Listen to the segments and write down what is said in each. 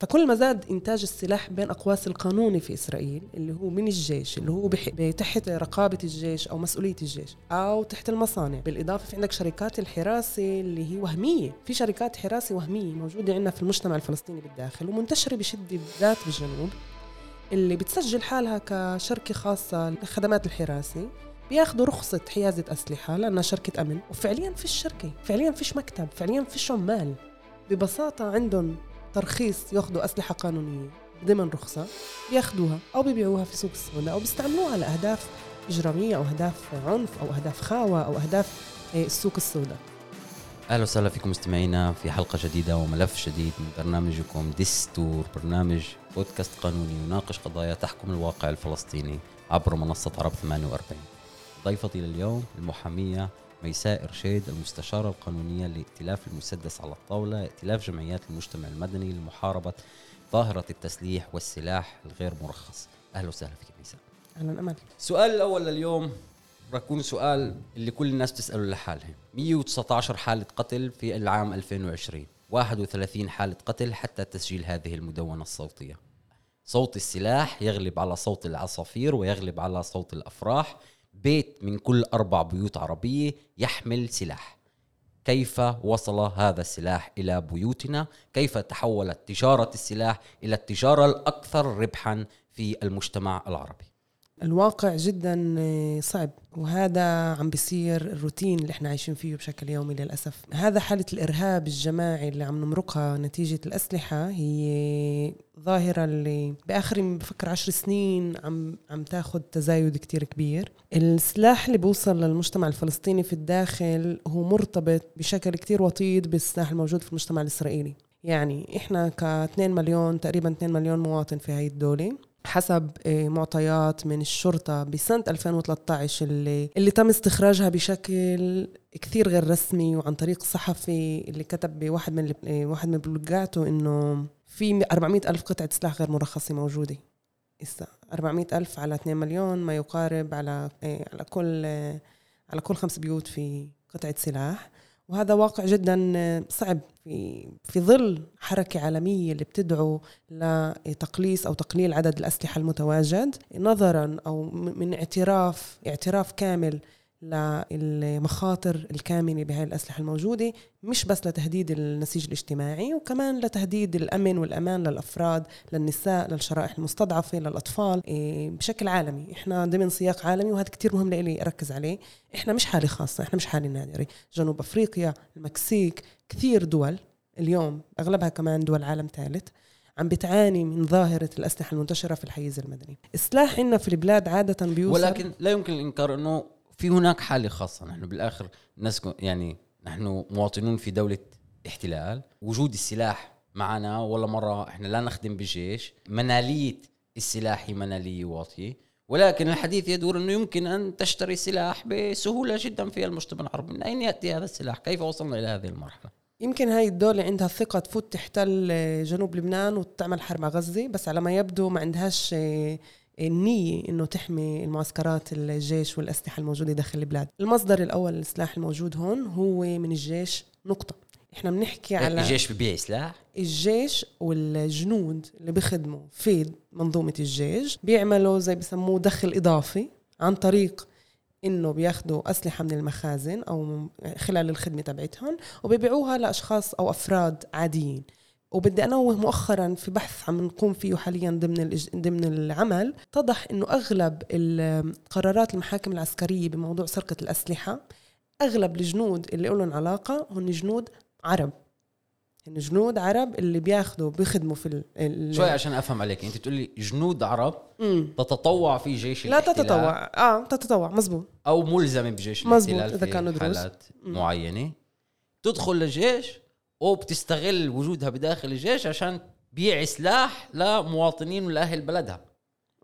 فكل ما زاد إنتاج السلاح بين أقواس القانوني في إسرائيل اللي هو من الجيش اللي هو. تحت رقابة الجيش أو مسؤولية الجيش أو تحت المصانع. بالإضافة في عندك شركات الحراسة اللي هي وهمية. في شركات حراسة وهمية موجودة عندنا في المجتمع الفلسطيني بالداخل ومنتشرة بشدة بالذات بالجنوب اللي بتسجل حالها كشركة خاصة لخدمات الحراسة. بياخذوا رخصة حيازة أسلحة لأنها شركة أمن وفعليا فيش شركة فعليا فيش مكتب فعليا فيش عمال. ببساطة عندهم ترخيص ياخذوا أسلحة قانونية ضمن رخصة بياخذوها أو بيبيعوها في سوق السوداء أو بيستعملوها لأهداف إجرامية أو أهداف عنف أو أهداف خاوة أو أهداف إيه، السوق السوداء. أهلا وسهلا فيكم مستمعينا في حلقة جديدة وملف جديد من برنامجكم دستور برنامج بودكاست قانوني يناقش قضايا تحكم الواقع الفلسطيني عبر منصة عرب 48 ضيفتي لليوم المحامية ميساء إرشاد المستشارة القانونية لائتلاف المسدس على الطاولة ائتلاف جمعيات المجتمع المدني لمحاربة ظاهرة التسليح والسلاح الغير مرخص. أهلا وسهلا فيك ميساء أهلا أمل السؤال الأول لليوم رح يكون سؤال اللي كل الناس بتسأله لحالها. 119 حالة قتل في العام 2020 31 حالة قتل حتى تسجيل هذه المدونة الصوتية. صوت السلاح يغلب على صوت العصافير ويغلب على صوت الأفراح. بيت من كل أربع بيوت عربية يحمل سلاح. كيف وصل هذا السلاح إلى بيوتنا؟ كيف تحولت تجارة السلاح إلى التجارة الأكثر ربحا في المجتمع العربي؟ الواقع جدا آه، صعب. وهذا عم بيصير الروتين اللي إحنا عايشين فيه بشكل يومي للأسف. هذا حالة الإرهاب الجماعي اللي عم نمرقها نتيجة الأسلحة هي ظاهرة اللي بآخر بفكر عشر سنين عم عم تاخذ تزايد كتير كبير. السلاح اللي بوصل للمجتمع الفلسطيني في الداخل هو مرتبط بشكل كتير وطيد بالسلاح الموجود في المجتمع الإسرائيلي. يعني إحنا ك 2 مليون تقريبا 2 مليون مواطن في هاي الدولة. حسب آه، معطيات من الشرطة بسنة 2013 اللي, اللي تم استخراجها بشكل كثير غير رسمي وعن طريق صحفي اللي كتب بواحد من آه، واحد من بلوجاته إنه في 400 ألف قطعة سلاح غير مرخصة موجودة. إسا 400 ألف على 2 مليون ما يقارب على آه، على كل على كل خمس بيوت في قطعة سلاح. وهذا واقع جدا صعب. في في ظل حركة عالمية اللي بتدعو لتقليص أو تقليل عدد الأسلحة المتواجد نظرا أو من اعتراف اعتراف كامل للمخاطر الكامنة بهاي الأسلحة الموجودة مش بس لتهديد النسيج الاجتماعي وكمان لتهديد الأمن والأمان للأفراد للنساء للشرائح المستضعفة للأطفال إيه، بشكل عالمي. إحنا ضمن سياق عالمي وهذا كتير مهم لإلي أركز عليه. إحنا مش حالة خاصة إحنا مش حالة نادرة. جنوب أفريقيا المكسيك كثير دول اليوم أغلبها كمان دول عالم ثالث عم بتعاني من ظاهرة الأسلحة المنتشرة في الحيز المدني. السلاح عندنا في البلاد عادة بيوصل ولكن لا يمكن الإنكار أنه في هناك حالة خاصة. نحن بالآخر نسكن يعني نحن مواطنون في دولة احتلال. وجود السلاح معنا ولا مرة إحنا لا نخدم بالجيش منالية السلاح هي منالية واطية ولكن الحديث يدور إنه يمكن أن تشتري سلاح بسهولة جدا في المجتمع العربي، من أين يأتي هذا السلاح؟ كيف وصلنا إلى هذه المرحلة؟ يمكن هاي الدولة عندها ثقة تفوت تحتل جنوب لبنان وتعمل حرب على غزة. بس على ما يبدو ما عندهاش النية إنه تحمي المعسكرات الجيش والأسلحة الموجودة داخل البلاد. المصدر الأول للسلاح الموجود هون هو من الجيش نقطة. إحنا بنحكي على الجيش ببيع سلاح؟ الجيش والجنود اللي بيخدموا في منظومة الجيش بيعملوا زي بسموه دخل إضافي عن طريق إنه بياخذوا أسلحة من المخازن أو خلال الخدمة تبعتهم وبيبيعوها لأشخاص أو أفراد عاديين. وبدي انوه مؤخرا في بحث عم نقوم فيه حاليا ضمن ضمن العمل اتضح إنه أغلب قرارات المحاكم العسكرية بموضوع سرقة الأسلحة أغلب الجنود اللي لهم علاقة هن جنود عرب. هن جنود عرب اللي بياخذوا بيخدموا في ال شوي عشان أفهم عليك أنت تقولي جنود عرب مم. تتطوع في جيش لا تتطوع. آه تتطوع مزبوط. أو ملزمه بجيش مزبوط إذا كانوا دروس. حالات معينة. تدخل للجيش وبتستغل وجودها بداخل الجيش عشان بيع سلاح لمواطنين ولاهل بلدها.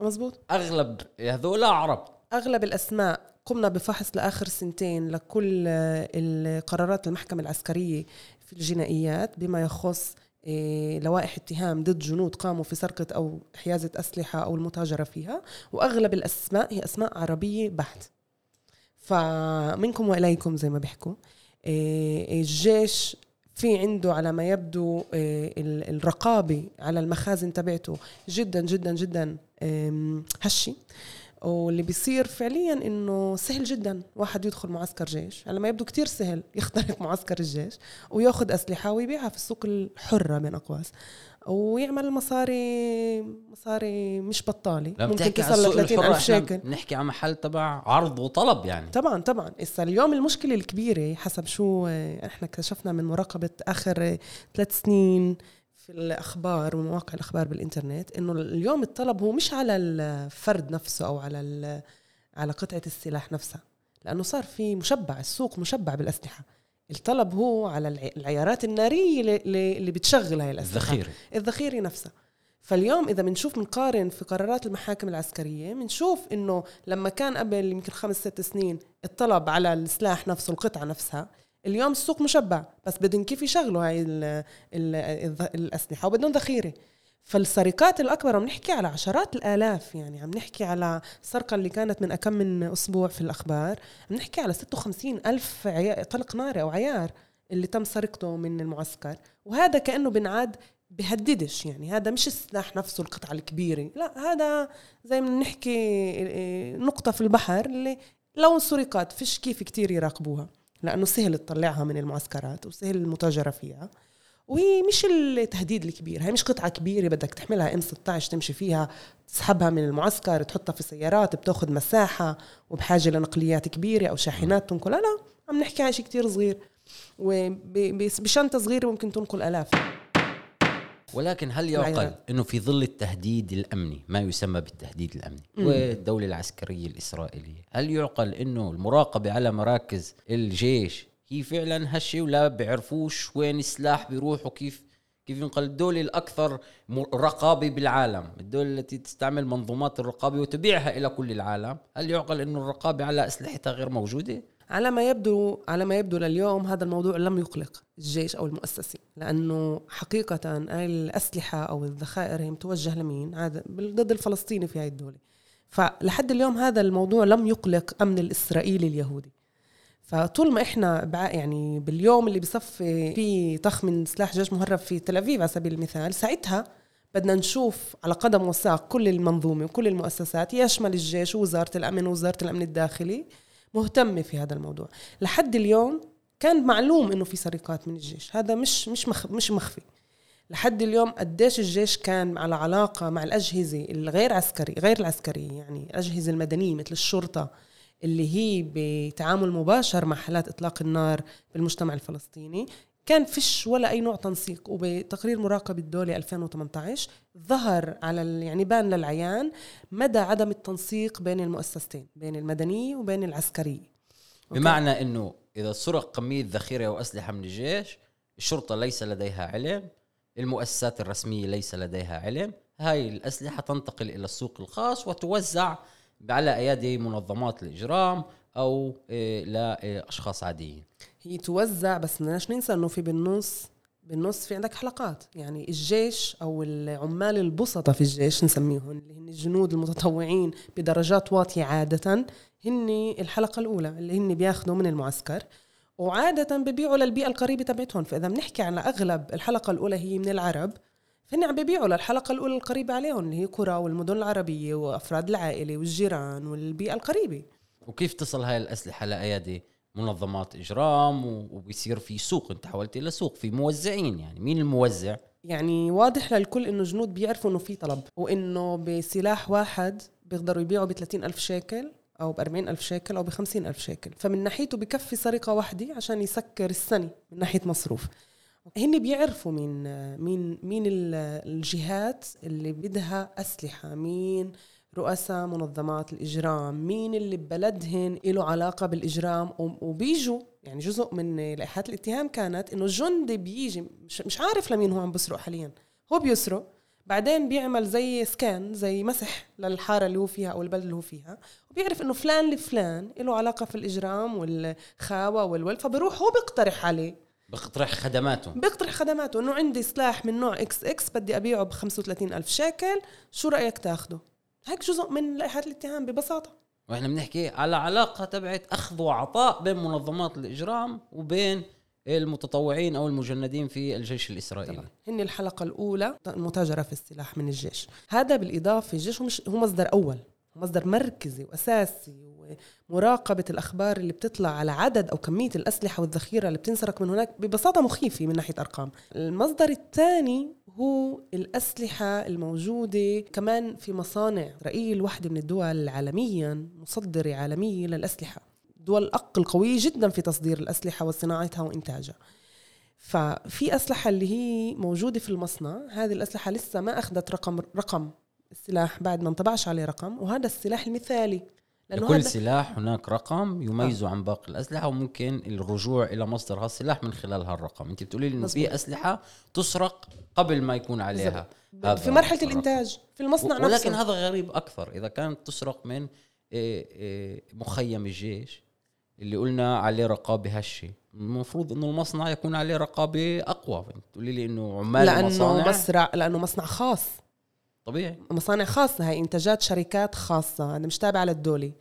مزبوط أغلب هذول عرب. أغلب الأسماء قمنا بفحص لآخر سنتين لكل القرارات المحكمة العسكرية في الجنائيات بما يخص إيه، لوائح اتهام ضد جنود قاموا في سرقة أو حيازة أسلحة أو المتاجرة فيها. وأغلب الأسماء هي أسماء عربية بحت. فمنكم وإليكم زي ما بيحكوا. إيه، الجيش في عنده على ما يبدو آه، الرقابة على المخازن تبعته جدا جدا جدا هشي. واللي بيصير فعليا إنه سهل جدا واحد يدخل معسكر جيش. على ما يبدو كتير سهل يخترق معسكر الجيش وياخذ أسلحة ويبيعها في السوق الحرة بين أقواس. ويعمل مصاري مصاري مش بطالة. ممكن تصل ل 30 ألف شيكل. نحكي عن محل تبع عرض وطلب يعني. طبعا طبعا. هسه اليوم المشكلة الكبيرة حسب شو إحنا اكتشفنا من مراقبة آخر ثلاث سنين في الأخبار ومواقع الأخبار بالإنترنت إنه اليوم الطلب هو مش على الفرد نفسه أو على على قطعة السلاح نفسها لأنه صار في مشبع السوق مشبع بالأسلحة. الطلب هو على العيارات النارية اللي, بتشغل هاي الأسلحة. الذخيرة. الذخيرة نفسها. فاليوم إذا بنشوف بنقارن في قرارات المحاكم العسكرية بنشوف إنه لما كان قبل يمكن خمس ست سنين الطلب على السلاح نفسه القطعة نفسها اليوم السوق مشبع بس بدهم كيف يشغلوا هاي ال ال الأسلحة وبدهم ذخيرة. فالسرقات الأكبر عم نحكي على عشرات الآلاف يعني عم نحكي على السرقه اللي كانت من أكم من أسبوع في الأخبار عم نحكي على 56 ألف طلق ناري أو عيار اللي تم سرقته من المعسكر. وهذا كأنه بنعاد بهددش يعني هذا مش السلاح نفسه القطعه الكبيرة لا هذا زي ما نحكي نقطة في البحر اللي لو سرقت فيش كيف كتير يراقبوها لأنه سهل تطلعها من المعسكرات وسهل المتاجرة فيها. وهي مش التهديد الكبير. هي مش قطعة كبيرة بدك تحملها ام 16 تمشي فيها تسحبها من المعسكر تحطها في سيارات بتاخذ مساحة وبحاجة لنقليات كبيرة أو شاحنات تنقل. لا لا عم نحكي عن شيء كتير صغير. وبشنطة صغيرة ممكن تنقل آلاف. ولكن هل يعقل إنه في ظل التهديد الأمني ما يسمى بالتهديد الأمني والدولة العسكرية الإسرائيلية هل يعقل إنه المراقبة على مراكز الجيش هي فعلا هالشيء ولا بيعرفوش وين السلاح بيروح وكيف كيف ينقل. الدولة الأكثر رقابة بالعالم. الدولة التي تستعمل منظومات الرقابة وتبيعها إلى كل العالم. هل يعقل أن الرقابة على أسلحتها غير موجودة؟ على ما يبدو على ما يبدو لليوم هذا الموضوع لم يقلق الجيش أو المؤسسة لأنه حقيقه الأسلحة أو الذخائر هي متوجهة لمين؟ ضد الفلسطيني في هذه الدولة. فلحد اليوم هذا الموضوع لم يقلق أمن الإسرائيلي اليهودي. فطول ما إحنا يعني باليوم اللي بصفي في طخ من سلاح جيش مهرب في تل ابيب على سبيل المثال ساعتها بدنا نشوف على قدم وساق كل المنظومة وكل المؤسسات يشمل الجيش ووزارة الأمن ووزارة الأمن الداخلي مهتمة في هذا الموضوع. لحد اليوم كان معلوم إنه في سرقات من الجيش. هذا مش مش مخ مش مخفي. لحد اليوم قديش الجيش كان على علاقة مع الأجهزة الغير عسكري غير العسكرية يعني الأجهزة المدنية مثل الشرطة اللي هي بتعامل مباشر مع حالات إطلاق النار بالمجتمع الفلسطيني. كان فيش ولا أي نوع تنسيق وبتقرير مراقبه الدولة 2018 ظهر على يعني بان للعيان مدى عدم التنسيق بين المؤسستين بين المدنية وبين العسكرية. بمعنى إنه إذا سرق كميه ذخيرة واسلحه من الجيش الشرطة ليس لديها علم المؤسسات الرسمية ليس لديها علم هاي الأسلحة تنتقل إلى السوق الخاص وتوزع على أيادي منظمات الإجرام أو إيه، لأشخاص عاديين. هي توزع بس بدناش ننسى إنه في بالنص بالنص في عندك حلقات. يعني الجيش أو العمال البسطة في الجيش نسميهم اللي هن الجنود المتطوعين بدرجات واطية عادة هن الحلقة الأولى اللي هن بياخذوا من المعسكر. وعادة ببيعوا للبيئة القريبة تبعتهم. فإذا بنحكي على أغلب الحلقة الأولى هي من العرب. فهن عم بيبيعوا للحلقة الأولى القريبة عليهم اللي هي قرى والمدن العربية وأفراد العائلة والجيران والبيئة القريبة. وكيف تصل هاي الأسلحة لأيادي منظمات إجرام وبيصير في سوق أنت حولت إلى سوق في موزعين يعني مين الموزع؟ يعني واضح للكل إنه جنود بيعرفوا إنه في طلب وإنه بسلاح واحد بيقدروا يبيعوا ب ألف شيكل أو ب ألف شيكل أو ب ألف شيكل. فمن ناحيته بكفي سرقة واحدة عشان يسكر السنة من ناحية مصروف. هن بيعرفوا مين مين مين الجهات اللي بدها أسلحة مين رؤساء منظمات الإجرام مين اللي ببلدهن له علاقة بالإجرام. وبيجوا يعني جزء من لائحات الاتهام كانت إنه الجندي بيجي مش, عارف لمين هو عم بسرق حاليا. هو بيسرق بعدين بيعمل زي scan زي مسح للحارة اللي هو فيها أو البلد اللي هو فيها. وبيعرف إنه فلان لفلان له علاقة في الإجرام والخاوة والولد فبروح هو بيقترح عليه. بيقترح خدماته. بيقترح خدماته. إنه عندي سلاح من نوع X X بدي أبيعه ب 35 ألف شيكل. شو رأيك تاخده؟ هيك جزء من لائحة الاتهام ببساطة. وإحنا بنحكي على علاقة تبعت أخذ وعطاء بين منظمات الإجرام وبين المتطوعين أو المجندين في الجيش الإسرائيلي. طبعا هن الحلقة الأولى المتاجرة في السلاح من الجيش. هذا بالإضافة الجيش هو, مش هو مصدر أول مصدر مركزي وأساسي ومراقبة الأخبار اللي بتطلع على عدد أو كمية الأسلحة والذخيرة اللي بتنسرق من هناك ببساطة مخيفة من ناحية أرقام. المصدر الثاني هو الأسلحة الموجودة كمان في مصانع إسرائيل واحدة من الدول عالميا مصدرة عالمية للأسلحة. دول الأق القوية جدا في تصدير الأسلحة وصناعتها وإنتاجها. ففي أسلحة اللي هي موجودة في المصنع هذه الأسلحة لسه ما أخذت رقم رقم السلاح بعد ما انطبعش عليه رقم وهذا السلاح المثالي. لأنه لكل سلاح هناك رقم يميزه آه. عن باقي الأسلحة وممكن الرجوع إلى مصدر هالسلاح من خلال هالرقم أنت بتقولي لي إنه في أسلحة تسرق قبل ما يكون عليها. هذا في مرحلة الإنتاج في المصنع ولكن نفسه. ولكن هذا غريب أكثر. إذا كانت تسرق من إيه، إيه، مخيم الجيش اللي قلنا عليه رقابة هشة. المفروض إنه المصنع يكون عليه رقابة أقوى. تقولي لي إنه عمال لأنه المصانع مصنع لأنه مصنع خاص. طبيعي. مصانع خاصة هاي إنتاجات شركات خاصة. هذا مش تابع للدوله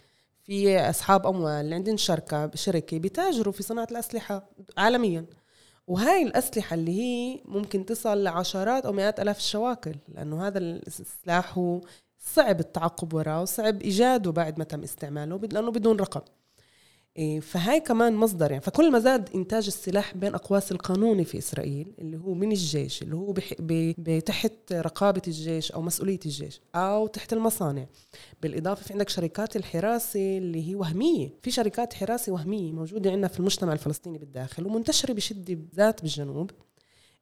في أصحاب أموال اللي عندهم شركة شركه بيتاجروا في صناعة الأسلحة عالميا. وهاي الأسلحة اللي هي ممكن تصل لعشرات أو مئات ألاف الشواكل لأنه هذا السلاح هو صعب التعقب وراه وصعب إيجاده بعد ما تم استعماله لأنه بدون رقم. فهاي كمان مصدر يعني. فكل ما زاد إنتاج السلاح بين أقواس القانوني في إسرائيل اللي هو من الجيش اللي هو بح... ب... تحت رقابة الجيش أو مسؤولية الجيش أو تحت المصانع. بالإضافة في عندك شركات الحراسة اللي هي وهمية. في شركات حراسة وهمية موجودة عندنا في المجتمع الفلسطيني بالداخل ومنتشرة بشدة بالذات بالجنوب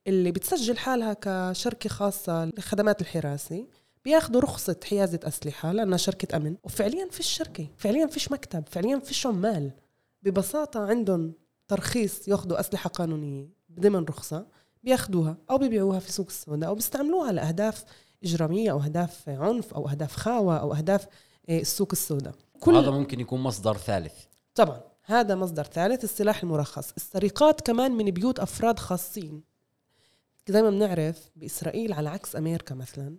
اللي بتسجل حالها كشركة خاصة لخدمات الحراسة. بياخذوا رخصة حيازة أسلحة لأنها شركة أمن. وفعليا فيش شركة فعليا فيش مكتب فعليا فيش عمال. ببساطة عندهم ترخيص ياخذوا أسلحة قانونية ضمن رخصة بياخذوها أو بيبيعوها في سوق السوداء أو بيستعملوها لأهداف إجرامية أو أهداف عنف أو أهداف خاوة أو أهداف آه، السوق السوداء. كل هذا ممكن يكون مصدر ثالث. طبعا هذا مصدر ثالث السلاح المرخص. السرقات كمان من بيوت أفراد خاصين. زي ما بنعرف بإسرائيل على عكس أمريكا مثلا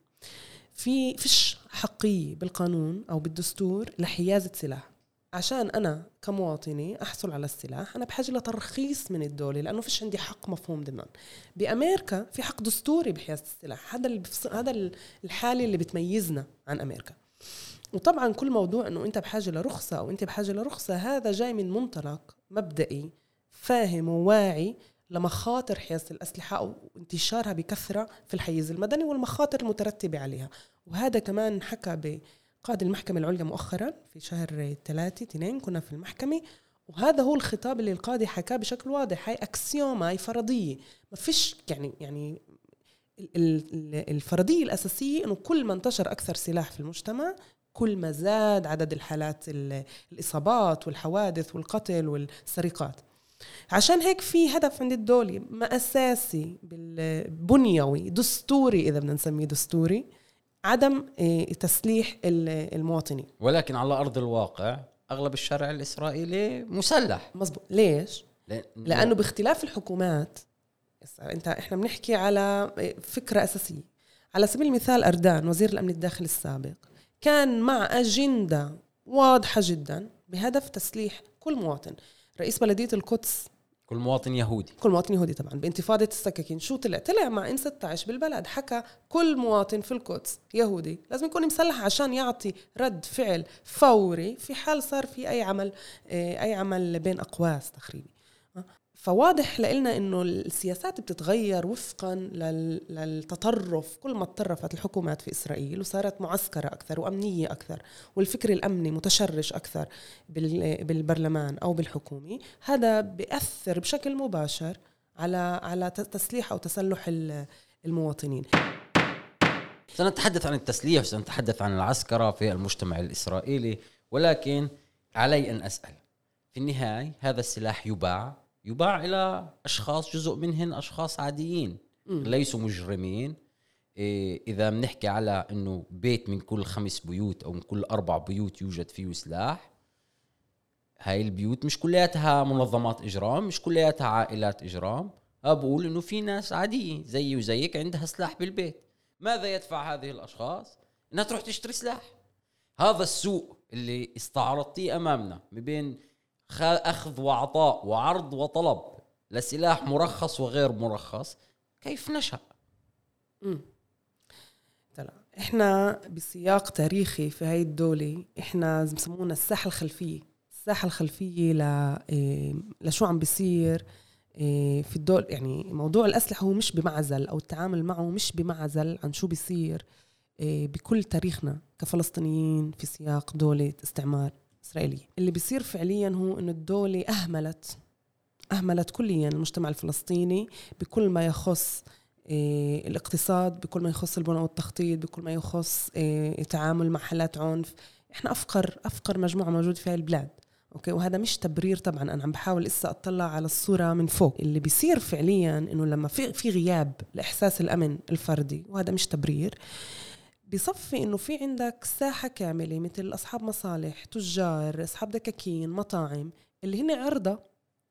في فيش حقية بالقانون أو بالدستور لحيازة سلاح. عشان أنا كمواطنه أحصل على السلاح أنا بحاجة لترخيص من الدولة لأنه فيش عندي حق مفهوم ضمن. بأمريكا في حق دستوري بحيازه السلاح هذا هذا الحالة اللي بتميزنا عن أمريكا. وطبعا كل موضوع إنه أنت بحاجة لرخصة أو أنت بحاجة لرخصة هذا جاي من منطلق مبدئي فاهم وواعي لمخاطر حيازه الأسلحة أو انتشارها بكثرة في الحيز المدني والمخاطر المترتبة عليها. وهذا كمان حكى قاد المحكمة العليا مؤخرا في شهر ثلاثة اثنين كنا في المحكمة وهذا هو الخطاب اللي القاضي حكاه بشكل واضح هاي أكسيوما هاي فرضية. ما فيش يعني يعني الفرضية الأساسية إنه كل ما انتشر أكثر سلاح في المجتمع كل ما زاد عدد الحالات الإصابات والحوادث والقتل والسرقات. عشان هيك في هدف عند الدولة ما أساسي بنيوي دستوري إذا بدنا نسميه دستوري عدم آه، تسليح المواطنين. ولكن على أرض الواقع أغلب الشارع الإسرائيلي مسلح. مزبوط ليش؟ لأنه, لأنه باختلاف الحكومات أنت إحنا بنحكي على آه، فكرة أساسية. على سبيل المثال أردان وزير الأمن الداخلي السابق كان مع أجندة واضحة جدا بهدف تسليح كل مواطن. رئيس بلدية القدس كل مواطن يهودي. كل مواطن يهودي طبعا. بانتفاضة السكاكين. شو طلع؟ طلع مع إم 16 بالبلد. حكى كل مواطن في القدس يهودي. لازم يكون مسلح عشان يعطي رد فعل فوري في حال صار في أي عمل آه، أي عمل بين أقواس تخريبي فواضح لنا إنه السياسات بتتغير وفقا للتطرف. كل ما تطرفت الحكومات في إسرائيل وصارت معسكرة أكثر وأمنية أكثر والفكر الأمني متشرش أكثر بالبرلمان أو بالحكومة هذا بيأثر بشكل مباشر على على تسليح أو تسلح المواطنين. سنتحدث عن التسليح سنتحدث عن العسكرة في المجتمع الإسرائيلي ولكن علي أن أسأل. في النهاية هذا السلاح يباع؟ يباع إلى أشخاص جزء منهن أشخاص عاديين م. ليسوا مجرمين. إيه إذا بنحكي على إنه بيت من كل خمس بيوت أو من كل أربع بيوت يوجد فيه سلاح هاي البيوت مش كلياتها منظمات إجرام مش كلياتها عائلات إجرام. بقول إنه في ناس عاديه زيي وزيك عندها سلاح بالبيت. ماذا يدفع هذه الأشخاص؟ إنها تروح تشتري سلاح. هذا السوق اللي استعرضتيه أمامنا ما بين أخذ وعطاء وعرض وطلب. لسلاح مرخص وغير مرخص. كيف نشأ؟ مم. طلع إحنا بسياق تاريخي في هاي الدولة إحنا بسمونا الساحة الخلفية. الساحة الخلفية ل... إيه، لشو عم بيصير إيه، في الدول يعني موضوع الأسلحة هو مش بمعزل أو التعامل معه مش بمعزل عن شو بيصير إيه، بكل تاريخنا كفلسطينيين في سياق دولة استعمار. إسرائيلية اللي بيصير فعليا هو أنه الدولة أهملت أهملت كليا المجتمع الفلسطيني بكل ما يخص إيه، الاقتصاد بكل ما يخص البناء والتخطيط بكل ما يخص إيه، التعامل مع حالات عنف. إحنا أفقر أفقر مجموعة موجود في هاي البلاد أوكي؟ وهذا مش تبرير طبعا أنا عم بحاول لسه أطلع على الصورة من فوق. اللي بيصير فعليا إنه لما في في غياب لإحساس الأمن الفردي وهذا مش تبرير. بصفي إنه في عندك ساحة كاملة مثل أصحاب مصالح تجار أصحاب دكاكين مطاعم اللي هن عرضة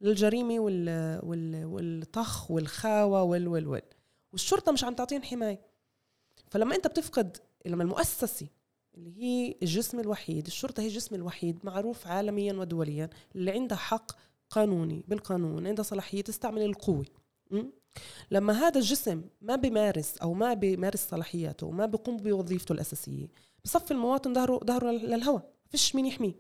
للجريمة وال وال والطخ والخاوة وال وال وال والشرطة مش عم تعطيهم حماية فلما أنت بتفقد لما المؤسسة اللي هي الجسم الوحيد الشرطة هي الجسم الوحيد معروف عالميا ودوليا اللي عندها حق قانوني بالقانون عندها صلاحية تستعمل القوة? لما هذا الجسم ما بيمارس أو ما بيمارس صلاحياته وما بيقوم بوظيفته الأساسية بصفي المواطن ظهره ظهره للهواء فيش مين يحميه.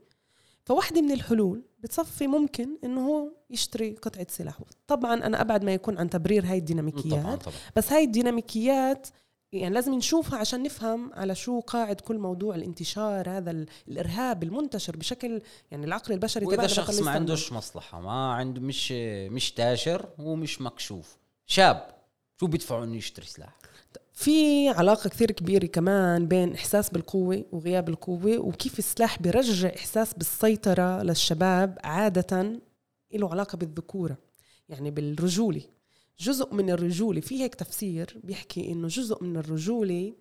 فواحدة من الحلول بتصفي ممكن إنه هو يشتري قطعة سلاح. طبعا أنا أبعد ما يكون عن تبرير هاي الديناميكيات. طبعا طبعا. بس هاي الديناميكيات يعني لازم نشوفها عشان نفهم على شو قاعد كل موضوع الانتشار هذا الإرهاب المنتشر بشكل يعني العقل البشري وإذا شخص ما عندوش مصلحة ما عنده مش مش تاجر ومش مكشوف. شاب شو بيدفعه إنه يشتري سلاح؟ في علاقة كثير كبيرة كمان بين إحساس بالقوة وغياب القوة وكيف السلاح بيرجع إحساس بالسيطرة للشباب عادة له علاقة بالذكورة يعني بالرجولة. جزء من الرجولة في هيك تفسير بيحكي إنه جزء من الرجولة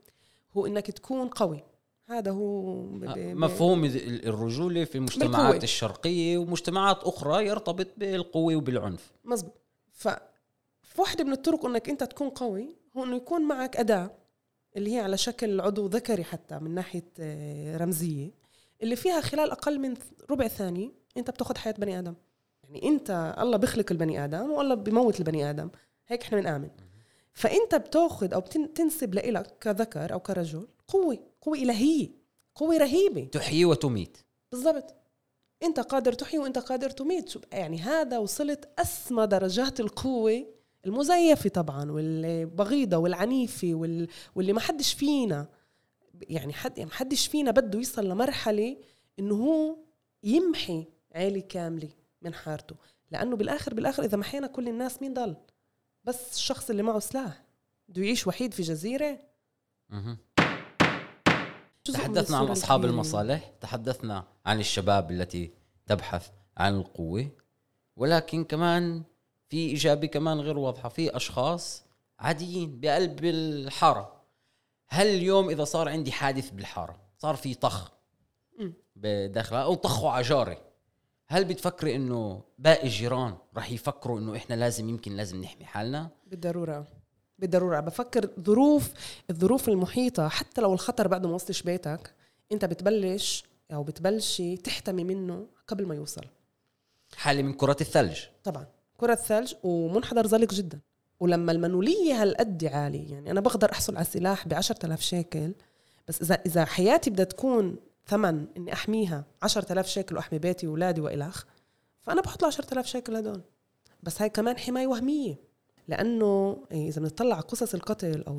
هو إنك تكون قوي. هذا هو آه، مفهوم الرجولة في المجتمعات. الشرقية ومجتمعات أخرى يرتبط بالقوة وبالعنف. مزبوط. ف واحدة من الطرق إنك أنت تكون قوي هو إنه يكون معك أداة اللي هي على شكل عضو ذكري حتى من ناحية آه، رمزية اللي فيها خلال أقل من ربع ثانية أنت بتاخذ حياة بني آدم. يعني أنت الله بيخلق البني آدم والله بيموت البني آدم. هيك إحنا بنآمن. فأنت بتاخذ أو بتنسب لإلك كذكر أو كرجل قوة قوة إلهية قوة رهيبة. تحيي وتميت. بالضبط. أنت قادر تحيي وأنت قادر تميت. يعني هذا وصلت أسمى درجات القوة المزيفة طبعا والبغيضة والعنيفة واللي ما حدش فينا يعني حد يعني ما حدش فينا بده يوصل لمرحلة إنه هو يمحي عيلة كاملة من حارته. لأنه بالآخر بالآخر إذا محينا كل الناس مين ضل؟ بس الشخص اللي معه سلاح. بده يعيش وحيد في جزيرة. تحدثنا عن أصحاب المصالح تحدثنا عن الشباب التي تبحث عن القوة ولكن كمان في إيجابي كمان غير واضحة في أشخاص عاديين بقلب الحارة. هل اليوم إذا صار عندي حادث بالحارة صار في طخ بداخلها أو طخوا على جاري هل بتفكري إنه باقي الجيران رح يفكروا إنه إحنا لازم يمكن لازم نحمي حالنا؟ بالضرورة بالضرورة. بفكر ظروف الظروف المحيطة حتى لو الخطر بعده ما وصلش بيتك أنت بتبلش أو بتبلشي تحتمي منه قبل ما يوصل. حالة من كرة الثلج. طبعا. كرة ثلج ومنحدر زلق جدا. ولما المنولية هالقد عالية يعني أنا بقدر أحصل على سلاح ب آلاف شيكل بس إذا إذا حياتي بدها تكون ثمن إني أحميها عشرة آلاف شيكل وأحمي بيتي وأولادي وإلخ فأنا بحط له عشرة آلاف شيكل هدول. بس هاي كمان حماية وهمية لأنه إذا بنطلع على قصص القتل أو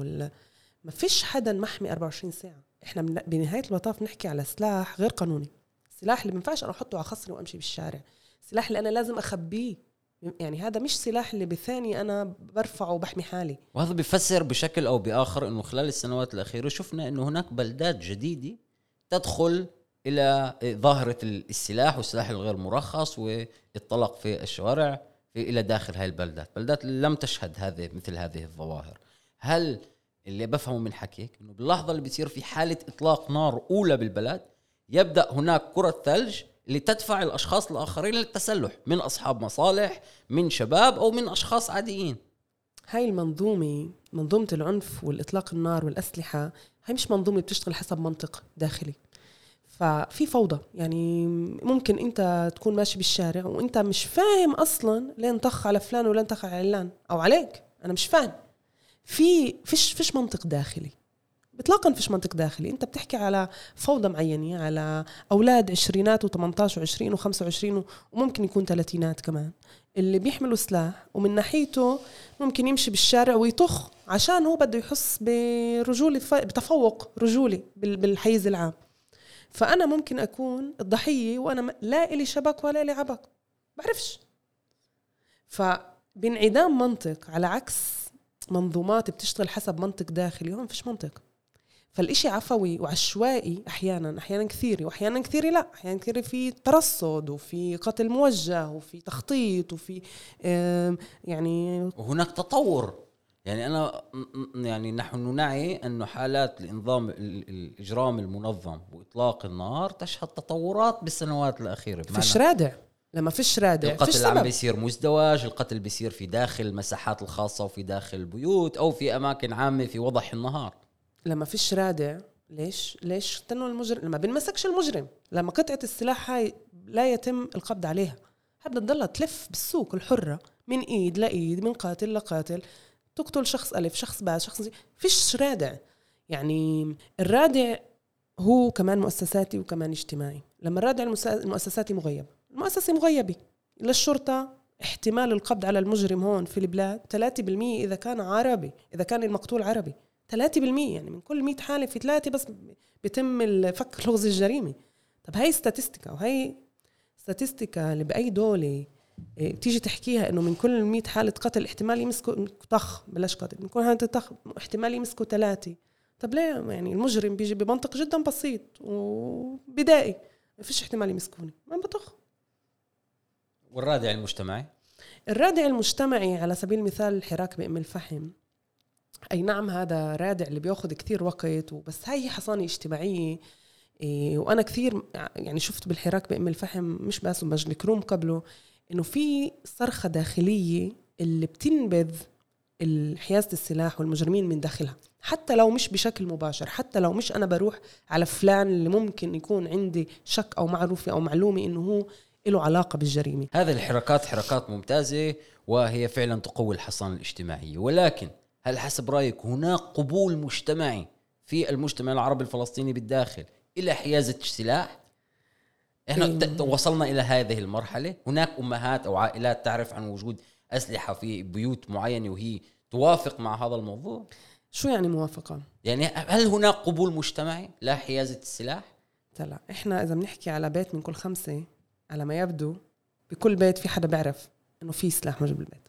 ما فيش حدا محمي 24 ساعة. إحنا بنهاية المطاف نحكي على سلاح غير قانوني. السلاح اللي ما ينفعش أنا أحطه على خصري وأمشي بالشارع. السلاح اللي أنا لازم أخبيه. يعني هذا مش سلاح اللي بثاني أنا برفعه وبحمي حالي. وهذا بيفسر بشكل أو بآخر إنه خلال السنوات الأخيرة شفنا إنه هناك بلدات جديدة تدخل إلى ظاهرة السلاح والسلاح الغير مرخص والطلق في الشوارع في إلى داخل هاي البلدات بلدات لم تشهد هذه مثل هذه الظواهر. هل اللي بفهمه من حكيك إنه باللحظة اللي بتصير في حالة إطلاق نار أولى بالبلد يبدأ هناك كرة ثلج لتدفع الأشخاص الآخرين للتسلح من أصحاب مصالح من شباب أو من أشخاص عاديين. هاي المنظومة منظومة العنف والإطلاق النار والأسلحة هاي مش منظومة بتشتغل حسب منطق داخلي. ففي فوضى يعني ممكن أنت تكون ماشي بالشارع وأنت مش فاهم أصلا ليه انطخ على فلان ولا انطخ على علان أو عليك أنا مش فاهم. في فيش فيش منطق داخلي. اطلاقا فيش منطق داخلي. أنت بتحكي على فوضى معينة على أولاد عشرينات و18 و20 و25 وممكن يكون ثلاثينات كمان. اللي بيحملوا سلاح ومن ناحيته ممكن يمشي بالشارع ويطخ عشان هو بده يحس برجولة بتفوق رجولي بالحيز العام. فأنا ممكن أكون الضحية وأنا لا إلي شبك ولا إلي عبك. بعرفش. فبانعدام منطق على عكس منظومات بتشتغل حسب منطق داخلي هون فيش منطق. فالإشي عفوي وعشوائي أحيانا أحيانا كثير وأحيانا كثير لا أحيانا كثير في ترصد وفي قتل موجه وفي تخطيط وفي يعني وهناك تطور. يعني أنا يعني نحن نعي أنه حالات الإنظام الإجرام المنظم وإطلاق النار تشهد تطورات بالسنوات الأخيرة. فيش رادع. لما فيش رادع القتل عم بيصير مزدواج القتل بيصير في داخل المساحات الخاصة وفي داخل البيوت أو في أماكن عامة في وضح النهار. لما فيش رادع ليش؟ ليش؟ استنوا المجرم لما بنمسكش المجرم لما قطعة السلاح هاي لا يتم القبض عليها. بدها تضلها تلف بالسوق الحرة من إيد لإيد من قاتل لقاتل. تقتل شخص ألف شخص باء شخص زي فيش رادع. يعني الرادع هو كمان مؤسساتي وكمان اجتماعي. لما الرادع المؤسساتي مغيب المؤسسة مغيبة. للشرطة احتمال القبض على المجرم هون في البلاد 3% إذا كان عربي إذا كان المقتول عربي. 3% يعني من كل 100 حالة في ثلاثة بس بيتم فك لغز الجريمة. طب هاي סטטיסטיקה وهي סטטיסטיקה اللي بأي دولة إيه، تيجي تحكيها إنه من كل 100 حالة قتل احتمال يمسكوا طخ بلاش قتل من كل حالة طخ احتمال يمسكوا ثلاثة. طب ليه؟ يعني المجرم بيجي بمنطق جدا بسيط وبدائي ما فيش احتمال يمسكوني ما بطخ. والرادع المجتمعي؟ الرادع المجتمعي على سبيل المثال الحراك بأم الفحم أي نعم هذا رادع اللي بياخذ كثير وقت وبس هاي هي حصانه اجتماعية. إيه وأنا كثير يعني شفت بالحراك بأم الفحم مش بس ومجد كروم قبله إنه في صرخة داخلية اللي بتنبذ حيازه السلاح والمجرمين من داخلها. حتى لو مش بشكل مباشر حتى لو مش أنا بروح على فلان اللي ممكن يكون عندي شك أو معروفة أو معلومة إنه هو له علاقة بالجريمة. هذه الحركات حركات ممتازة وهي فعلا تقوي الحصانة الاجتماعية. ولكن هل حسب رأيك هناك قبول مجتمعي في المجتمع العربي الفلسطيني بالداخل إلى حيازه السلاح؟ إحنا. وصلنا إلى هذه المرحلة، هناك أمهات أو عائلات تعرف عن وجود أسلحة في بيوت معينة وهي توافق مع هذا الموضوع؟ شو يعني موافقة؟ يعني هل هناك قبول مجتمعي لحيازه السلاح؟ لا إحنا إذا بنحكي على بيت من كل خمسة على ما يبدو بكل بيت في حدا بيعرف إنه في سلاح موجود بالبيت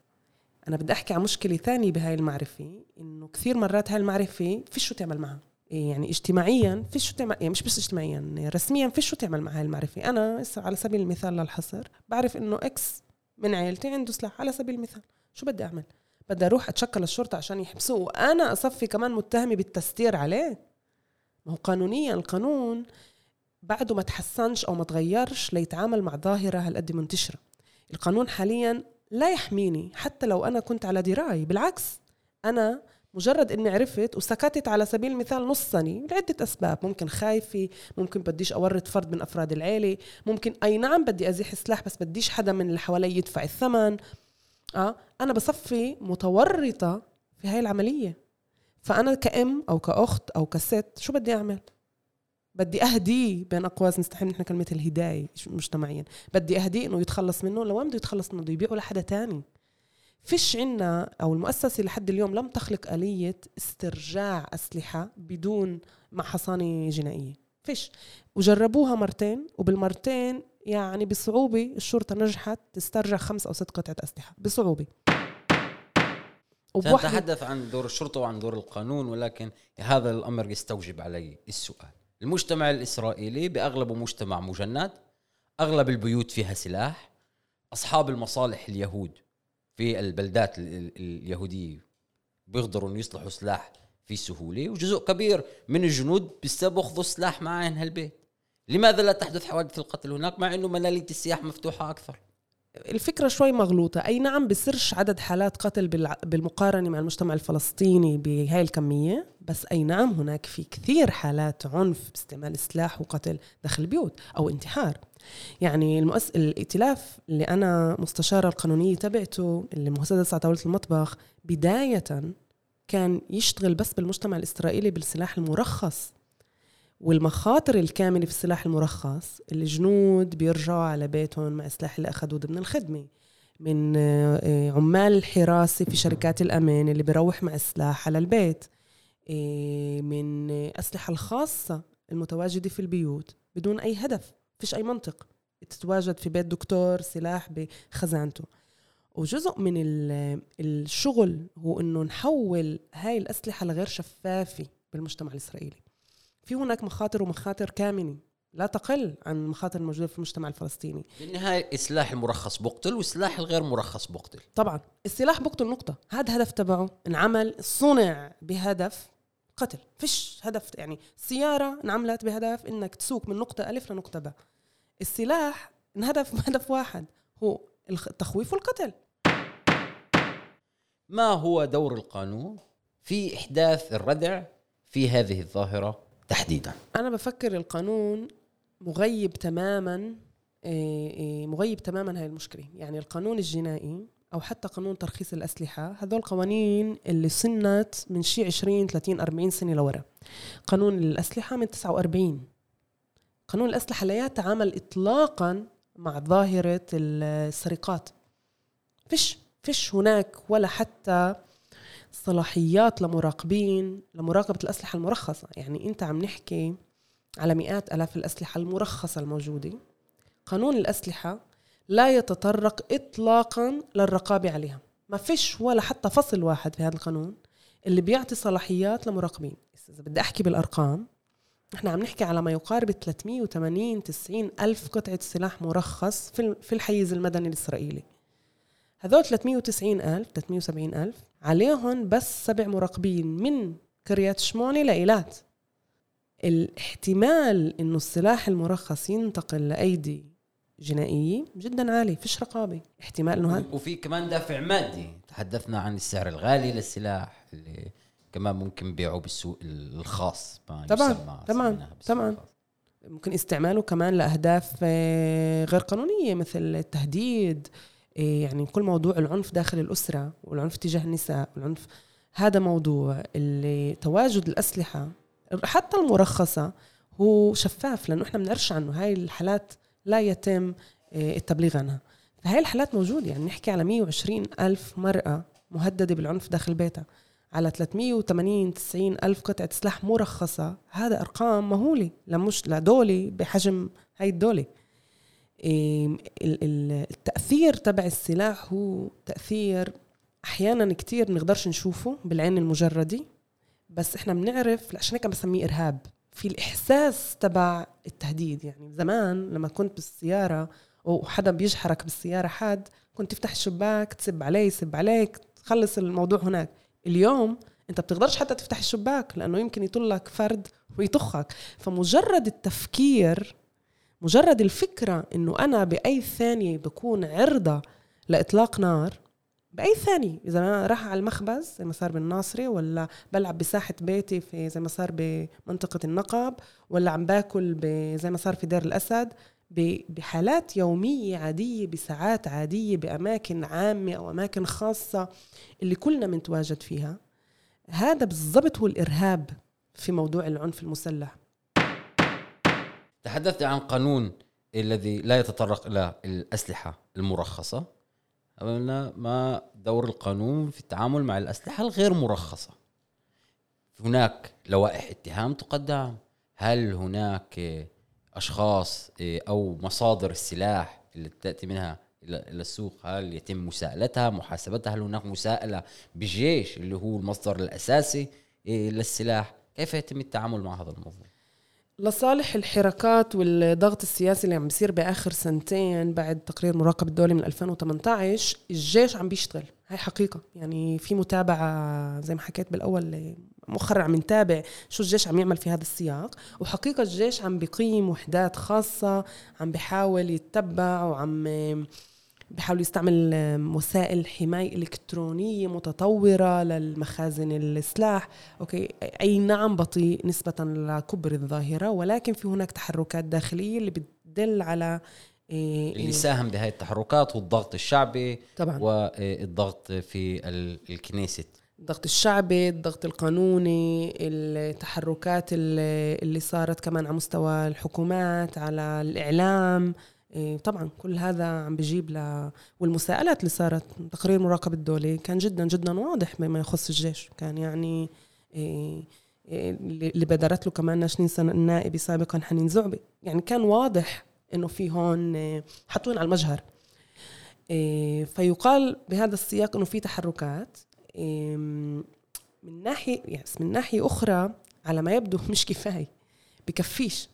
أنا بدي أحكي عن مشكلة ثانية بهاي المعرفة إنه كثير مرات هاي المعرفة فيش شو تعمل معها. إيه يعني اجتماعيا فيش شو تعمل يعني مش بس اجتماعيا رسميا فيش شو تعمل مع هاي المعرفة. أنا على سبيل المثال لا الحصر بعرف إنه X من عيلتي عنده سلاح على سبيل المثال. شو بدي أعمل؟ بدي أروح أتشكى للشرطة عشان يحبسوه وأنا أصفي كمان متهمة بالتستر عليه. ما هو قانونيا القانون بعده ما تحسنش أو ما تغيرش ليتعامل مع ظاهرة هالقد منتشرة. القانون حاليا لا يحميني حتى لو أنا كنت على دراية بالعكس أنا مجرد إني عرفت وسكتت على سبيل المثال نص سنه لعدة أسباب. ممكن خايفة ممكن بديش أورط فرد من أفراد العيلة ممكن أي نعم بدي أزيح سلاح بس بديش حدا من اللي حوالي يدفع الثمن. آه أنا بصفي متورطة في هاي العملية. فأنا كأم أو كأخت أو كست شو بدي أعمل؟ بدي اهديه بين أقواس نستحمل نحن كلمة الهداية مجتمعيا. بدي اهديه إنه يتخلص منه لوين بده يتخلص منه؟ بده يبيعه لحدا تاني. فيش عنا أو المؤسسة لحد اليوم لم تخلق آلية استرجاع أسلحة بدون مع حصانه جنائية. فيش. وجربوها مرتين وبالمرتين يعني بصعوبة الشرطة نجحت تسترجع خمس أو ست قطعة أسلحة. بصعوبة. سنتحدث عن دور الشرطة وعن دور القانون ولكن هذا الأمر يستوجب علي السؤال. المجتمع الإسرائيلي بأغلبه مجتمع مجند أغلب البيوت فيها سلاح أصحاب المصالح اليهود في البلدات اليهودية بيقدروا يصلحوا سلاح في سهولة وجزء كبير من الجنود بيستبخذوا سلاح معهم هالبيت. لماذا لا تحدث حوادث القتل هناك مع أنه منالية السياح مفتوحة أكثر؟ الفكرة شوي مغلوطة. أي نعم بصيرش عدد حالات قتل بالمقارنة مع المجتمع الفلسطيني بهاي الكمية بس أي نعم هناك في كثير حالات عنف باستعمال السلاح وقتل داخل البيوت أو انتحار. يعني المؤس... الائتلاف اللي أنا مستشارة القانونية تبعته اللي مؤسسة على طاولة المطبخ بداية كان يشتغل بس بالمجتمع الإسرائيلي بالسلاح المرخص. والمخاطر الكامنة في السلاح المرخص الجنود بيرجعوا على بيتهم مع السلاح اللي أخذوه ضمن الخدمة. من آه، عمال الحراسة في شركات الأمان اللي بيروح مع السلاح على البيت. آه، من أسلحة الخاصة المتواجدة في البيوت بدون أي هدف فيش أي منطق. تتواجد في بيت دكتور سلاح بخزانته. وجزء من الشغل هو إنه نحول هاي الأسلحة الغير شفافة بالمجتمع الإسرائيلي. في هناك مخاطر ومخاطر كامنة. لا تقل عن المخاطر الموجودة في المجتمع الفلسطيني. بالنهاية السلاح المرخص بقتل والسلاح الغير مرخص بقتل. طبعا السلاح بقتل نقطة. هذا الهدف تبعه انعمل صنع بهدف قتل. فيش هدف يعني السياره انعملت بهدف إنك تسوق من نقطة ألف لنقطة ب السلاح انهدف بهدف واحد هو التخويف والقتل. ما هو دور القانون في إحداث الردع في هذه الظاهرة؟ تحديدا. أنا بفكر القانون مغيب تماما إيه، إيه، مغيب تماما هاي المشكلة. يعني القانون الجنائي أو حتى قانون ترخيص الأسلحة هذول قوانين اللي سنت من شي 20 30 40 سنة لورا. قانون الأسلحة من 49 قانون الأسلحة لا يتعامل اطلاقا مع ظاهرة السرقات. فيش فيش هناك ولا حتى صلاحيات لمراقبين لمراقبة الأسلحة المرخصة. يعني أنت عم نحكي على مئات ألاف الأسلحة المرخصة الموجودة. قانون الأسلحة لا يتطرق إطلاقا للرقابة عليها. ما فيش ولا حتى فصل واحد في هذا القانون اللي بيعطي صلاحيات لمراقبين. إذا بدي أحكي بالأرقام إحنا عم نحكي على ما يقارب 380 90 ألف قطعة سلاح مرخص في الحيز المدني الإسرائيلي. هذول 390 ألف 370 ألف عليهم بس سبع مراقبين من كريات شموني لإيلات الاحتمال إنه السلاح المرخص ينتقل لأيدي جنائية جدا عالي فيش رقابة. احتمال إنه هذا وفي كمان دافع مادي. تحدثنا عن السعر الغالي للسلاح اللي كمان ممكن بيعه بالسوق الخاص. ما طبعا طبعا طبعا. ممكن استعماله كمان لأهداف آه، غير قانونية مثل التهديد يعني كل موضوع العنف داخل الأسرة والعنف تجاه النساء والعنف هذا موضوع اللي تواجد الأسلحة حتى المرخصة هو شفاف لأنه إحنا بنعرفش عنه. هاي الحالات لا يتم إيه، التبليغ عنها. فهي الحالات موجودة يعني نحكي على 120 ألف مرأة مهددة بالعنف داخل بيتها. على 380 90 ألف قطعة سلاح مرخصة. هذا أرقام مهولة لمش لدولة بحجم هاي الدولة. التأثير تبع السلاح هو تأثير أحيانا كتير نقدرش نشوفه بالعين المجردة بس إحنا بنعرف عشان هيك بسميه إرهاب في الإحساس تبع التهديد. يعني زمان لما كنت بالسيارة وحدا بيجحرك بالسيارة حد كنت تفتح الشباك تسب عليه يسب عليك تخلص الموضوع هناك. اليوم أنت بتقدرش حتى تفتح الشباك لأنه يمكن يطلك فرد ويطخك. فمجرد التفكير مجرد الفكرة إنه أنا بأي ثانية بكون عرضة لإطلاق نار بأي ثانية إذا أنا راح على المخبز زي ما صار بالناصري ولا بلعب بساحة بيتي في زي ما صار بمنطقة النقب ولا عم باكل زي ما صار في دير الأسد بحالات يومية عادية بساعات عادية بأماكن عامة أو أماكن خاصة اللي كلنا بنتواجد فيها. هذا بالضبط هو الإرهاب في موضوع العنف المسلح. تحدثت عن قانون الذي لا يتطرق إلى الأسلحة المرخصة. قلنا ما دور القانون في التعامل مع الأسلحة الغير مرخصة. هناك لوائح اتهام تقدم. هل هناك أشخاص أو مصادر السلاح اللي تأتي منها إلى السوق هل يتم مساءلتها محاسبتها؟ هل هناك مساءلة بالجيش اللي هو المصدر الأساسي للسلاح؟ كيف يتم التعامل مع هذا الموضوع؟ لصالح الحركات والضغط السياسي اللي عم بيصير بآخر سنتين بعد تقرير مراقب الدولي من 2018 الجيش عم بيشتغل. هاي حقيقة. يعني في متابعة زي ما حكيت بالأول مؤخرا عم نتابع شو الجيش عم يعمل في هذا السياق. وحقيقة الجيش عم بيقيم وحدات خاصة عم بيحاول يتبع وعم بحاولوا يستعمل وسائل حماية إلكترونية متطورة للمخازن السلاح. أوكي أي نعم بطيء نسبة لكبر الظاهرة ولكن في هناك تحركات داخلية اللي بتدل على إيه اللي ساهم بهذه التحركات هو الضغط الشعبي طبعا. والضغط في الكنيست. الضغط الشعبي الضغط القانوني التحركات اللي صارت كمان على مستوى الحكومات على الإعلام. طبعا كل هذا عم بجيب ل والمساءلات اللي صارت تقرير مراقب الدولي كان جدا جدا واضح بما يخص الجيش. كان يعني إيه، إيه، اللي بدرت له كمان ناشنين سنة النائبة سابقا حنين زعبي يعني كان واضح إنه في هون حطوين على المجهر. فيقال بهذا السياق إنه في تحركات من ناحية يعني من ناحية أخرى على ما يبدو مش كفاية بكفيش.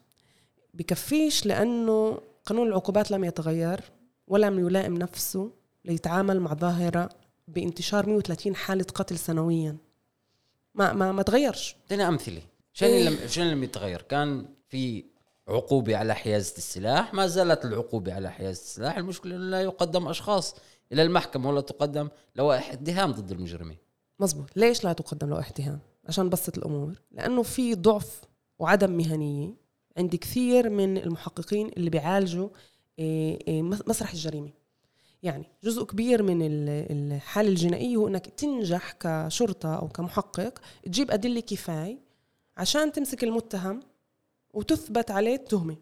بكفيش لأنه قانون العقوبات لم يتغير ولم يلائم نفسه ليتعامل مع ظاهرة بانتشار 130 حالة قتل سنويا. ما ما ما تغيرش. اعطينا أمثلة. شنو إيه؟ لم شنو لم يتغير؟ كان في عقوبة على حيازة السلاح ما زالت العقوبة على حيازة السلاح. المشكلة أنه لا يقدم أشخاص. إلى المحكمة ولا تقدم لوائح اتهام ضد المجرمين. مزبوط ليش لا تقدم لوائح اتهام؟ عشان بسط الأمور. لأنه في ضعف وعدم مهنية عند كثير من المحققين اللي بيعالجوا آه، آه، مسرح الجريمة. يعني جزء كبير من الحالة الجنائية هو إنك تنجح كشرطة أو كمحقق تجيب أدلة كفاية عشان تمسك المتهم وتثبت عليه التهمة.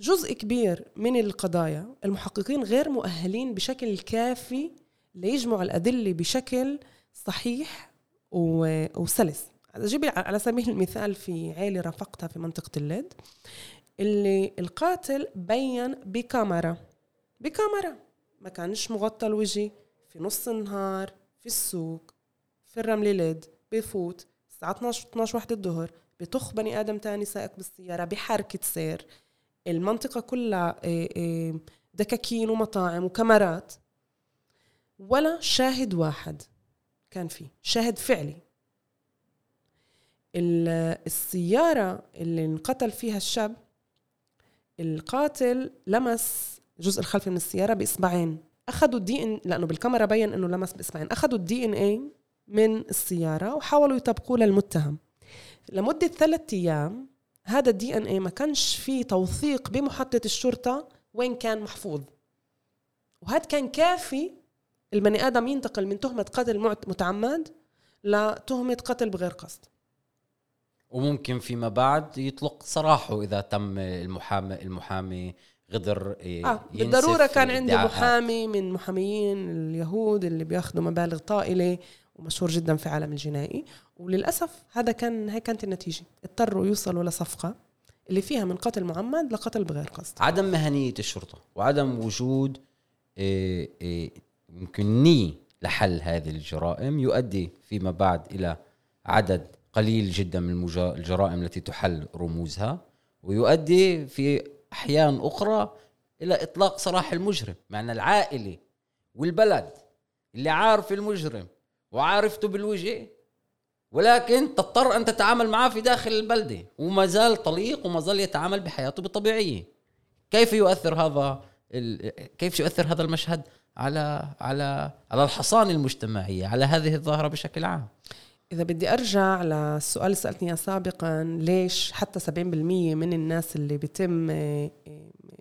جزء كبير من القضايا المحققين غير مؤهلين بشكل كافي ليجمعوا الأدلة بشكل صحيح وسلس. أجيب على سبيل المثال في عيلة رافقتها في منطقة اللد اللي القاتل بين بكاميرا. بكاميرا. ما كانش مغطى الوجه في نص النهار في السوق في الرمل ليد بفوت الساعة 12 12 واحدة الظهر بطخ بني آدم تاني سائق بالسيارة بحركة سير. المنطقة كلها آه، آه، دكاكين ومطاعم وكاميرات. ولا شاهد واحد كان فيه شاهد فعلي. السيارة اللي انقتل فيها الشاب القاتل لمس الجزء الخلفي من السيارة بإصبعين. أخذوا الدي إن لأنه بالكاميرا بين إنه لمس بإصبعين. أخذوا الدي إن إيه من السيارة وحاولوا يطبقوه للمتهم. لمدة ثلاثة أيام هذا الدي إن اي ما كانش فيه توثيق بمحطة الشرطة وين كان محفوظ. وهذا كان كافي البني آدم ينتقل من تهمة قتل متعمد لتهمة قتل بغير قصد. وممكن فيما بعد يطلق سراحه إذا تم المحامي المحامي غدر آه بالضرورة كان عندي محامي من محاميين اليهود اللي بياخذوا مبالغ طائلة ومشهور جدا في عالم الجنائي وللأسف هذا كان هيك كانت النتيجة. اضطروا يوصلوا لصفقة اللي فيها من قتل معمد لقتل بغير قصد. عدم مهنية الشرطة وعدم وجود إيه إيه يمكن نية لحل هذه الجرائم يؤدي فيما بعد إلى عدد قليل جدا من الجرائم التي تحل رموزها ويؤدي في أحيان أخرى إلى إطلاق سراح المجرم معنى العائلة والبلد اللي عارف المجرم وعارفته بالوجه ولكن تضطر أن تتعامل معه في داخل البلدة وما زال طليق وما زال يتعامل بحياته بالطبيعيه كيف يؤثر هذا كيف يؤثر هذا المشهد على على على الحصانه المجتمعيه على هذه الظاهرة بشكل عام؟ إذا بدي أرجع للسؤال اللي سألتني سابقا ليش حتى 70% من الناس اللي بيتم آه،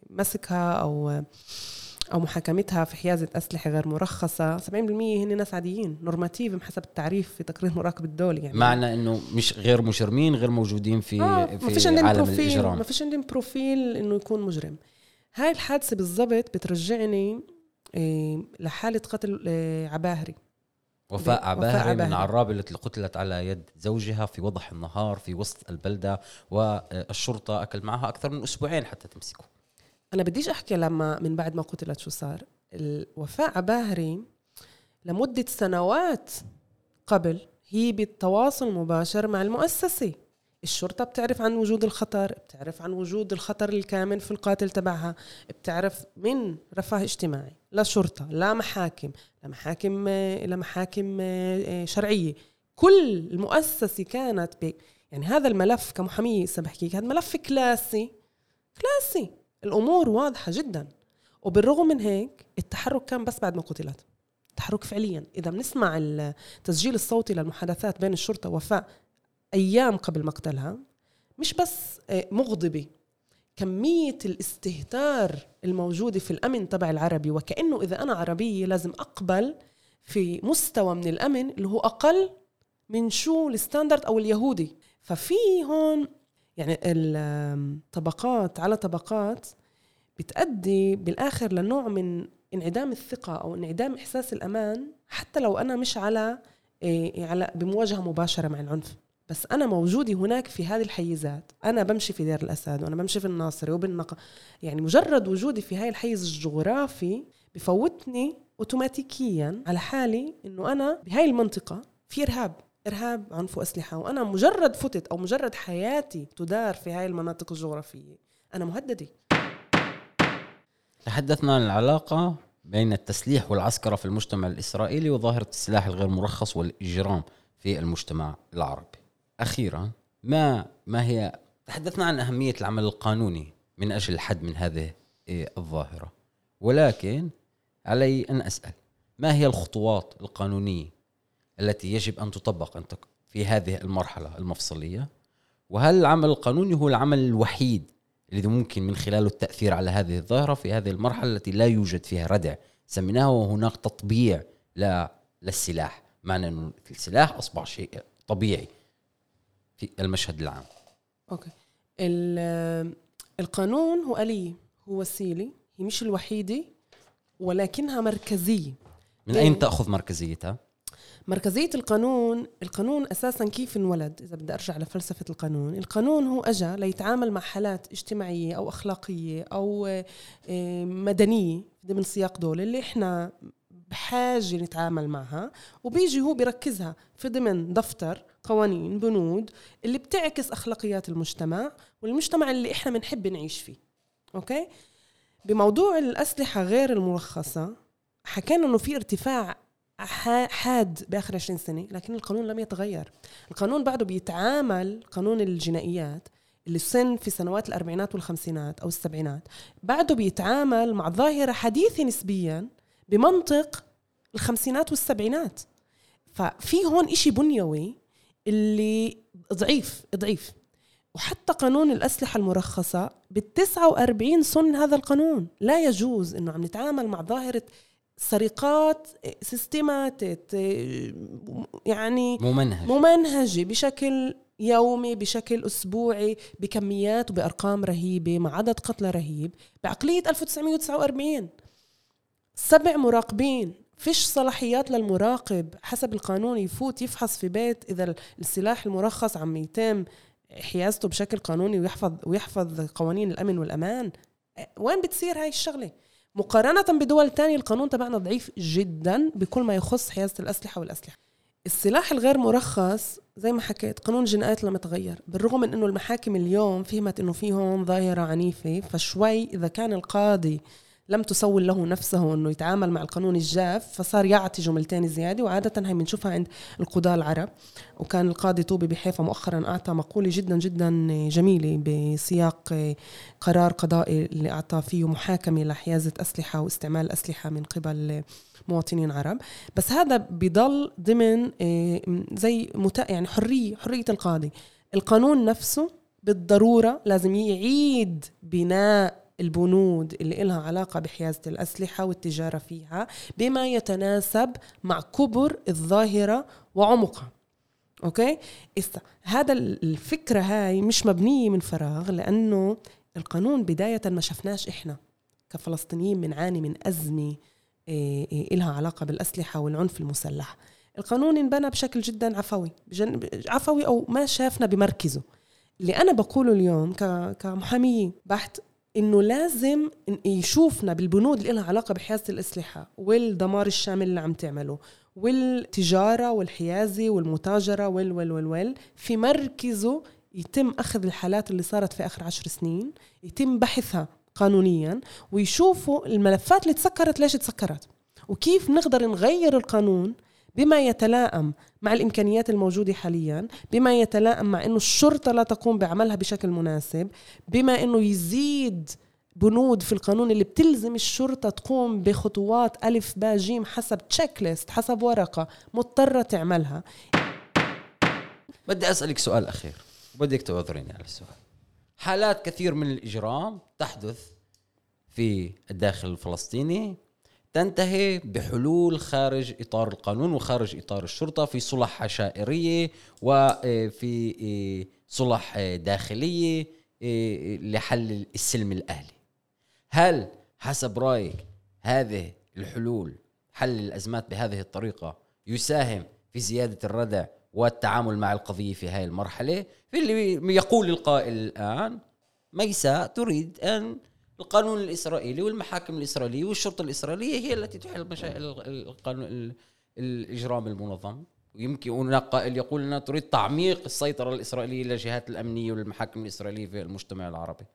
مسكها أو أو محاكمتها في حيازة أسلحة غير مرخصة 70% هن ناس عاديين normative حسب التعريف في تقرير مراقب الدولي يعني. معنى إنه مش غير مجرمين غير موجودين في آه في ما فيش عالم פרופיל الإجرام. ما فيش عندهم פרופיל إنه يكون مجرم. هاي الحادثة بالضبط بترجعني آه، لحالة قتل آه، عباهري. وفاء عباهري من عراب التي قتلت على يد زوجها في وضح النهار في وسط البلدة والشرطة أكل معها أكثر من أسبوعين حتى تمسكه. أنا بديش أحكي لما من بعد ما قتلت شو صار. وفاء عباهري لمدة سنوات قبل هي بالتواصل مباشر مع المؤسسة. الشرطة بتعرف عن وجود الخطر بتعرف عن وجود الخطر الكامن في القاتل تبعها بتعرف من رفاه اجتماعي. لا شرطة لا محاكم لا محاكم لا محاكم آه، شرعية. كل المؤسسة كانت ب يعني هذا الملف كمحامية هسه هذا ملف كلاسي كلاسي. الأمور واضحة جدا. وبالرغم من هيك التحرك كان بس بعد ما قتلت التحرك فعليا. إذا بنسمع التسجيل الصوتي للمحادثات بين الشرطة ووفاء أيام قبل مقتلها مش بس آه، مغضبة. كمية الاستهتار الموجودة في الأمن تبع العربي وكأنه إذا أنا عربية لازم أقبل في مستوى من الأمن اللي هو أقل من شو ال standard أو اليهودي. ففي هون يعني الطبقات على طبقات بتأدي بالآخر لنوع من انعدام الثقة أو انعدام إحساس الأمان حتى لو أنا مش على إيه على بمواجهة مباشرة مع العنف. بس أنا موجودي هناك في هذه الحيزات. أنا بمشي في دير الأسد وأنا بمشي في الناصري وبالنقا. يعني مجرد وجودي في هاي الحيز الجغرافي بفوتني أوتوماتيكيا على حالي إنه أنا بهاي المنطقة في إرهاب إرهاب عنف وأسلحة. وأنا مجرد فتت أو مجرد حياتي تدار في هاي المناطق الجغرافية. أنا مهددة. تحدثنا عن العلاقة بين التسليح والعسكرة في المجتمع الإسرائيلي وظاهرة السلاح الغير مرخص والإجرام في المجتمع العربي. أخيرا ما ما هي تحدثنا عن أهمية العمل القانوني من أجل الحد من هذه الظاهرة. ولكن علي أن أسأل ما هي الخطوات القانونية التي يجب أن تطبق في هذه المرحلة المفصلية؟ وهل العمل القانوني هو العمل الوحيد الذي ممكن من خلاله التأثير على هذه الظاهرة في هذه المرحلة التي لا يوجد فيها ردع؟ سميناها وهناك تطبيع للسلاح. معنى أن السلاح أصبح شيء طبيعي. في المشهد العام. أوكي. القانون هو آلية هو وسيلة هي مش الوحيدة ولكنها مركزية. من أين تأخذ مركزيتها؟ مركزية القانون القانون أساسا كيف انولد؟ إذا بدي أرجع لفلسفة القانون. القانون هو أجا ليتعامل مع حالات اجتماعية أو أخلاقية أو آه، مدنية ضمن سياق دول اللي إحنا بحاجة نتعامل معها وبيجي هو بيركزها في ضمن دفتر قوانين بنود اللي بتعكس أخلاقيات المجتمع والمجتمع اللي إحنا بنحب نعيش فيه. أوكي؟ بموضوع الأسلحة غير المرخصة حكينا إنه في ارتفاع حاد بآخر 20 سنة لكن القانون لم يتغير. القانون بعده بيتعامل قانون الجنائيات اللي سن في سنوات الأربعينات والخمسينات أو السبعينات. بعده بيتعامل مع ظاهرة حديثة نسبيا بمنطق الخمسينات والسبعينات. ففي هون إشي بنيوي اللي ضعيف ضعيف. وحتى قانون الأسلحة المرخصة بال 49 سن هذا القانون. لا يجوز إنه عم نتعامل مع ظاهرة سرقات سيستماتيت يعني ممنهج ممنهجة بشكل يومي بشكل أسبوعي بكميات وبأرقام رهيبة مع عدد قتلى رهيب بعقلية 1949 سبع مراقبين. فيش صلاحيات للمراقب. حسب القانون يفوت يفحص في بيت إذا السلاح المرخص عم يتم حيازته بشكل قانوني ويحفظ ويحفظ قوانين الأمن والأمان. وين بتصير هاي الشغلة؟ مقارنة بدول تانية القانون تبعنا ضعيف جدا بكل ما يخص حيازة الأسلحة والأسلحة. السلاح الغير مرخص زي ما حكيت قانون الجنايات لم يتغير. بالرغم من إنه المحاكم اليوم فهمت إنه في هون ظاهرة عنيفة فشوي إذا كان القاضي لم تسول له نفسه أنه يتعامل مع القانون الجاف فصار يعطي جملتين زيادة وعادة هي بنشوفها عند القضاة العرب. وكان القاضي طوبي بحيفا مؤخرا أعطى مقولة جدا جدا جميلة بسياق قرار قضائي اللي أعطى فيه محاكمة لحيازة أسلحة واستعمال الاسلحه من قبل مواطنين عرب. بس هذا بضل ضمن آه، زي يعني حرية حرية القاضي. القانون نفسه بالضرورة لازم يعيد بناء البنود اللي إلها علاقة بحيازة الأسلحة والتجارة فيها بما يتناسب مع كبر الظاهرة وعمقها. أوكي؟ إسا هذا الفكرة هاي مش مبنية من فراغ لأنه القانون بداية ما شفناش إحنا كفلسطينيين بنعاني من أزمة إيه، إيه، إلها علاقة بالأسلحة والعنف المسلح. القانون انبنى بشكل جدا عفوي عفوي أو ما شافنا بمركزه. اللي أنا بقوله اليوم كمحامية بحت إنه لازم يشوفنا بالبنود اللي لها علاقة بحيازه الأسلحة والدمار الشامل اللي عم تعمله والتجارة والحيازة والمتاجرة وال وال وال وال في مركزه يتم أخذ الحالات اللي صارت في آخر عشر سنين يتم بحثها قانونيا ويشوفوا الملفات اللي تسكرت ليش تسكرت وكيف نقدر نغير القانون بما يتلائم مع الإمكانيات الموجودة حاليا بما يتلائم مع إنه الشرطة لا تقوم بعملها بشكل مناسب بما إنه يزيد بنود في القانون اللي بتلزم الشرطة تقوم بخطوات ألف باء جيم حسب تشيك ليست حسب ورقة مضطرة تعملها. بدي أسألك سؤال أخير. وبدك تعذريني على السؤال. حالات كثير من الإجرام تحدث في الداخل الفلسطيني تنتهي بحلول خارج إطار القانون وخارج إطار الشرطة في صلح عشائريه وفي صلح داخلية لحل السلم الأهلي. هل حسب رأيك هذه الحلول حل الأزمات بهذه الطريقة يساهم في زيادة الردع والتعامل مع القضية في هذه المرحلة؟ في اللي يقول القائل الآن ميساء تريد أن القانون الإسرائيلي والمحاكم الإسرائيلية والشرطة الإسرائيلية هي التي تحل مشاكل القانون الإجرام المنظم. ويمكن هناك قائل يقول إنها تريد تعميق السيطرة الإسرائيلية للجهات الأمنية والمحاكم الإسرائيلية في المجتمع العربي.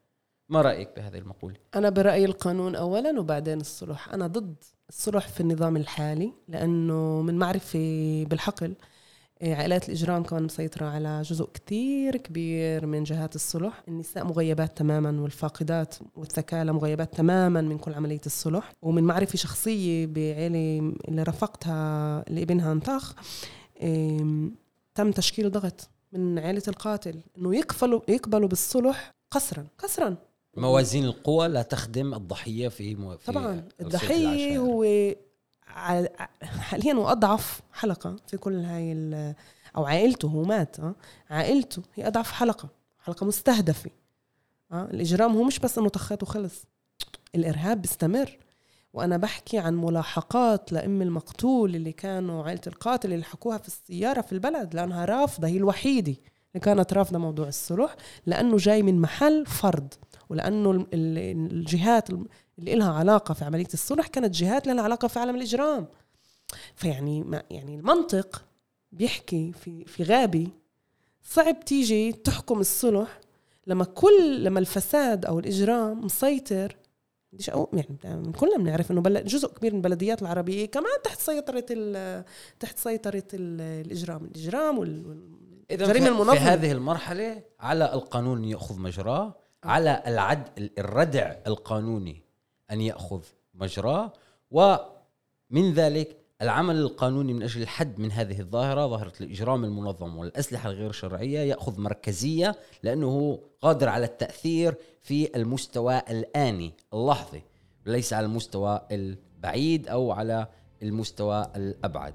ما رأيك بهذه المقولة؟ أنا برايي القانون اولا وبعدين الصلح. أنا ضد الصلح في النظام الحالي لأنه من معرفة بالحقل عائلات الإجرام كمان مسيطرة على جزء كتير كبير من جهات الصلح. النساء مغيبات تماما والفاقدات والثكالة مغيبات تماما من كل عملية الصلح. ومن معرفة شخصية بعيلة اللي رافقتها اللي ابنها انطخ تم تشكيل ضغط من عائلة القاتل إنه يقبلوا يقبلوا بالصلح قسرا قسرا. موازين القوى لا تخدم الضحية في. في طبعا الضحية هو حاليا وأضعف حلقة في كل هاي أو عائلته هو مات أه؟ عائلته هي أضعف حلقة حلقة مستهدفة أه؟ الإجرام هو مش بس إنه طخت وخلص الإرهاب بيستمر وأنا بحكي عن ملاحقات لام المقتول اللي كانوا عائلة القاتل اللي حكوها في السيارة في البلد لأنها رافضة هي الوحيدة اللي كانت رافضة موضوع الصلح لأنه جاي من محل فرض ولأنه الجهات اللي لها علاقة في عملية الصلح كانت جهات لها علاقة في عالم الإجرام. فيعني ما يعني المنطق بيحكي في في غابه صعب تيجي تحكم الصلح لما كل لما الفساد أو الإجرام مسيطر. بديش أقول يعني كلنا بنعرف إنه بل... جزء كبير من البلديات العربية كمان تحت سيطرة ال... تحت سيطرة ال... الإجرام. الإجرام والجريمه المنظمه في هذه المرحلة على القانون يأخذ مجراه على العد الردع القانوني. أن يأخذ مجراه ومن ذلك العمل القانوني من أجل الحد من هذه الظاهرة ظاهرة الإجرام المنظم والأسلحة الغير شرعية يأخذ مركزية لأنه قادر على التأثير في المستوى الآني اللحظي ليس على المستوى البعيد أو على المستوى الأبعد.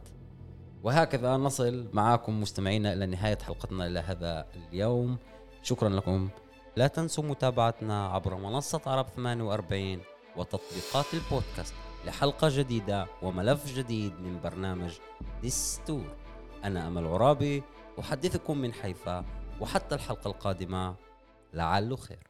وهكذا نصل معكم مستمعينا إلى نهاية حلقتنا إلى هذا اليوم. شكرا لكم. لا تنسوا متابعتنا عبر منصة عرب 48 وتطبيقات البودكاست لحلقة جديدة وملف جديد من برنامج دستور أنا أمل عرابي أحدثكم من حيفا وحتى الحلقة القادمة لعله خير.